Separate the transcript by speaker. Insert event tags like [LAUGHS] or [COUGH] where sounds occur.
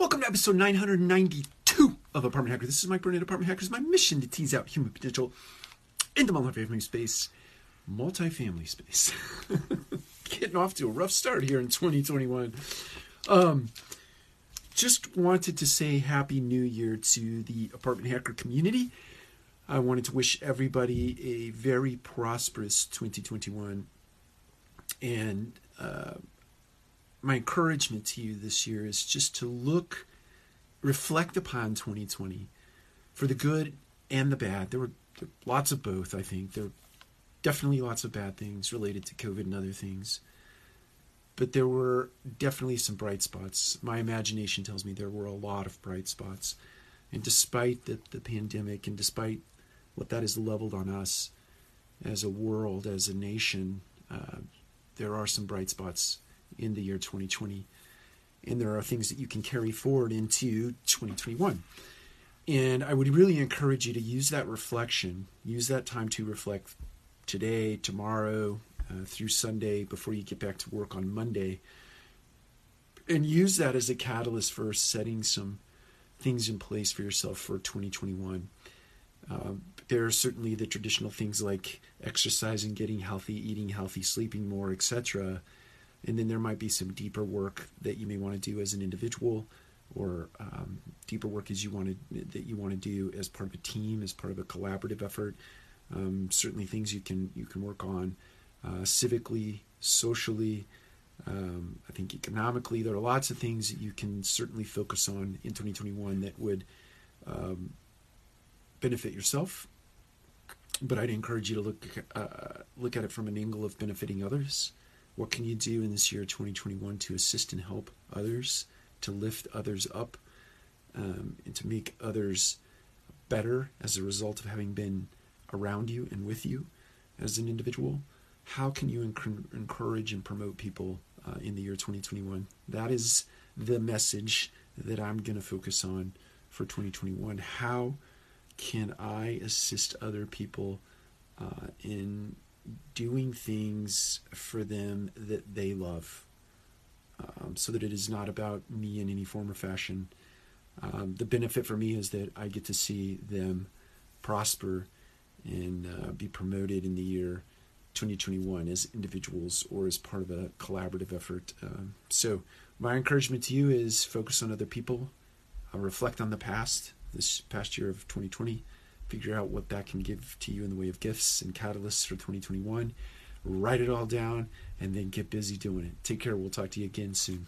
Speaker 1: Welcome to episode 992 of Apartment Hacker. This is Mike Burnett, Apartment Hackers. My mission to tease out human potential in the multifamily space, multifamily space. [LAUGHS] Getting off to a rough start here in 2021. Um, just wanted to say Happy New Year to the Apartment Hacker community. I wanted to wish everybody a very prosperous 2021. And uh, my encouragement to you this year is just to look, reflect upon 2020 for the good and the bad. There were, lots of both, I think. There were definitely lots of bad things related to COVID and other things. But there were definitely some bright spots. My imagination tells me there were a lot of bright spots. And despite the, the pandemic and despite what that has leveled on us as a world, as a nation, uh, there are some bright spots in the year 2020. And there are things that you can carry forward into 2021. And I would really encourage you to use that reflection, use that time to reflect today, tomorrow, uh, through Sunday, before you get back to work on Monday. And use that as a catalyst for setting some things in place for yourself for 2021. Um, there are certainly the traditional things like exercising, getting healthy, eating healthy, sleeping more, etc and then there might be some deeper work that you may want to do as an individual or um, deeper work as you want to that you want to do as part of a team as part of a collaborative effort. Um, certainly things you can you can work on uh, civically socially um, I think economically. There are lots of things that you can certainly focus on in 2021 that would um, benefit yourself. But I'd encourage you to look uh, look at it from an angle of benefiting others what can you do in this year 2021 to assist and help others, to lift others up, um, and to make others better as a result of having been around you and with you as an individual? How can you enc- encourage and promote people uh, in the year 2021? That is the message that I'm going to focus on for 2021. How can I assist other people uh, in doing things for them that they love, um, so that it is not about me in any form or fashion. Um, the benefit for me is that I get to see them prosper and uh, be promoted in the year 2021 as individuals or as part of a collaborative effort. Um, so, my encouragement to you is focus on other people, uh, reflect on the past, this past year of 2020 figure out what that can give to you in the way of gifts and catalysts for 2021. Write it all down and then get busy doing it. Take care. We'll talk to you again soon.